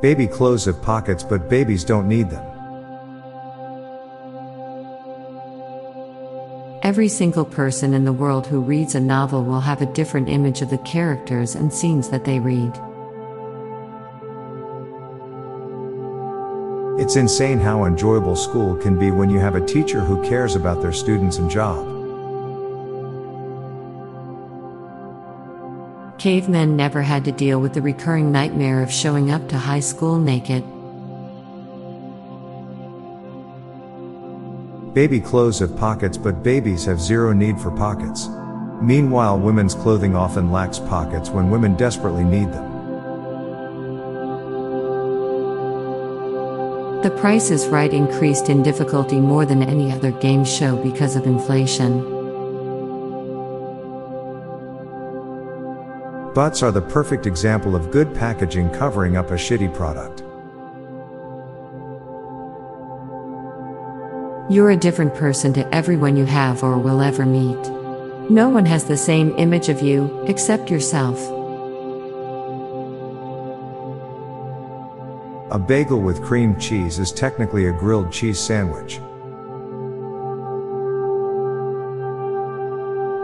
Baby clothes have pockets, but babies don't need them. Every single person in the world who reads a novel will have a different image of the characters and scenes that they read. It's insane how enjoyable school can be when you have a teacher who cares about their students and job. Cavemen never had to deal with the recurring nightmare of showing up to high school naked. Baby clothes have pockets, but babies have zero need for pockets. Meanwhile, women's clothing often lacks pockets when women desperately need them. The Price is Right increased in difficulty more than any other game show because of inflation. Butts are the perfect example of good packaging covering up a shitty product. You're a different person to everyone you have or will ever meet. No one has the same image of you, except yourself. A bagel with cream cheese is technically a grilled cheese sandwich.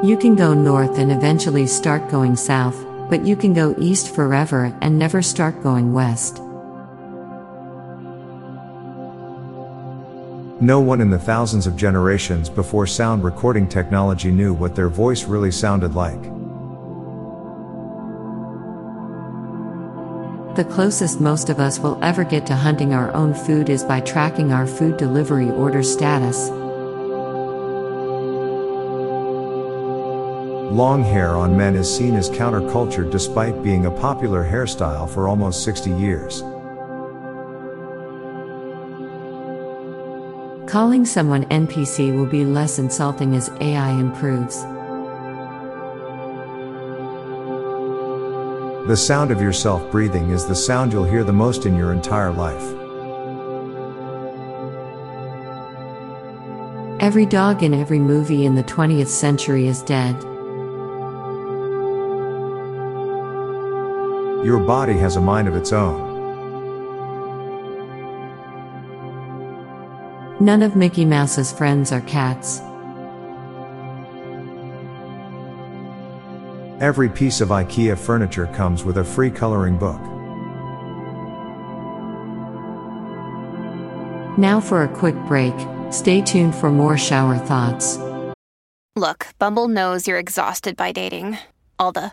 You can go north and eventually start going south, but you can go east forever and never start going west. No one in the thousands of generations before sound recording technology knew what their voice really sounded like. The closest most of us will ever get to hunting our own food is by tracking our food delivery order status. Long hair on men is seen as counterculture despite being a popular hairstyle for almost 60 years. Calling someone NPC will be less insulting as AI improves. The sound of yourself breathing is the sound you'll hear the most in your entire life. Every dog in every movie in the 20th century is dead. Your body has a mind of its own. None of Mickey Mouse's friends are cats. Every piece of IKEA furniture comes with a free coloring book. Now for a quick break. Stay tuned for more shower thoughts. Look, Bumble knows you're exhausted by dating. All the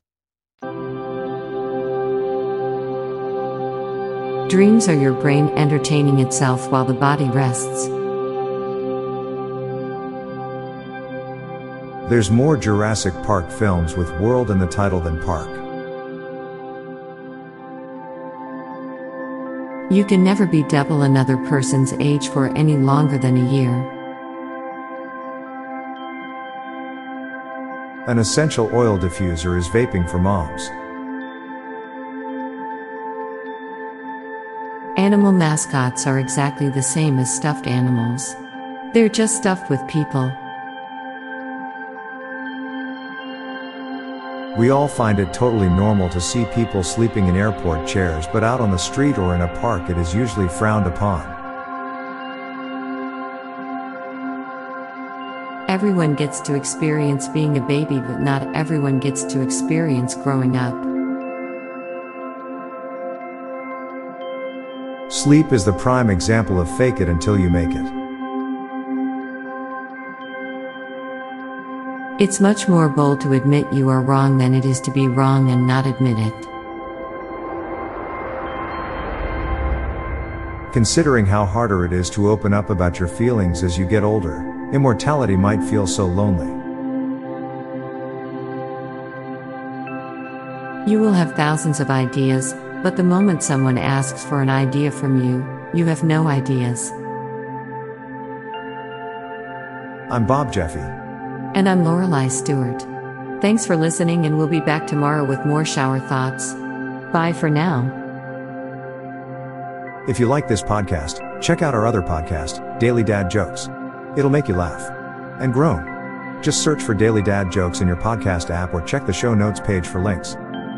Dreams are your brain entertaining itself while the body rests. There's more Jurassic Park films with world in the title than park. You can never be double another person's age for any longer than a year. An essential oil diffuser is vaping for moms. Animal mascots are exactly the same as stuffed animals. They're just stuffed with people. We all find it totally normal to see people sleeping in airport chairs, but out on the street or in a park it is usually frowned upon. Everyone gets to experience being a baby, but not everyone gets to experience growing up. Sleep is the prime example of fake it until you make it. It's much more bold to admit you are wrong than it is to be wrong and not admit it. Considering how harder it is to open up about your feelings as you get older, immortality might feel so lonely. You will have thousands of ideas, but the moment someone asks for an idea from you, you have no ideas. I'm Bob Jeffy. And I'm Lorelei Stewart. Thanks for listening, and we'll be back tomorrow with more shower thoughts. Bye for now. If you like this podcast, check out our other podcast, Daily Dad Jokes. It'll make you laugh and groan. Just search for Daily Dad Jokes in your podcast app or check the show notes page for links.